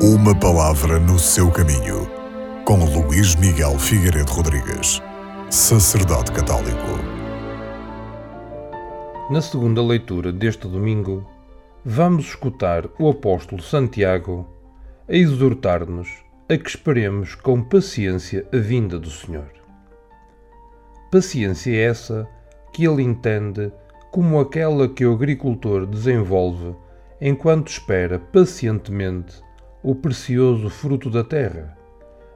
Uma palavra no seu caminho, com Luís Miguel Figueiredo Rodrigues, sacerdote católico. Na segunda leitura deste domingo, vamos escutar o apóstolo Santiago a exortar-nos a que esperemos com paciência a vinda do Senhor. Paciência essa que ele entende como aquela que o agricultor desenvolve enquanto espera pacientemente o precioso fruto da terra,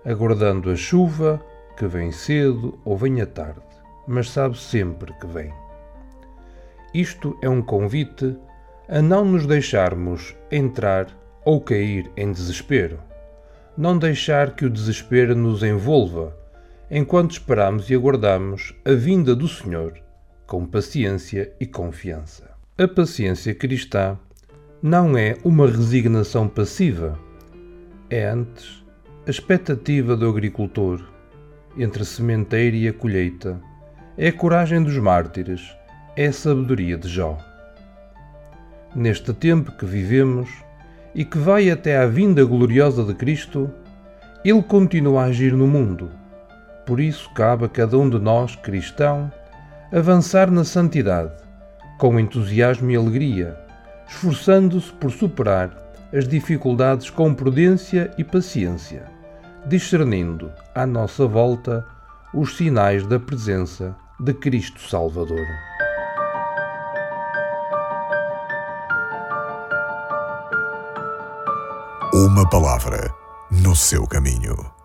aguardando a chuva que vem cedo ou vem à tarde, mas sabe sempre que vem. Isto é um convite a não nos deixarmos entrar ou cair em desespero. Não deixar que o desespero nos envolva enquanto esperamos e aguardamos a vinda do Senhor com paciência e confiança. A paciência cristã não é uma resignação passiva, é antes a expectativa do agricultor entre a sementeira e a colheita, é a coragem dos mártires, é a sabedoria de Jó. Neste tempo que vivemos e que vai até à vinda gloriosa de Cristo, Ele continua a agir no mundo. Por isso cabe a cada um de nós, cristão, avançar na santidade, com entusiasmo e alegria, esforçando-se por superar as dificuldades com prudência e paciência, discernindo à nossa volta os sinais da presença de Cristo Salvador. Uma palavra no seu caminho.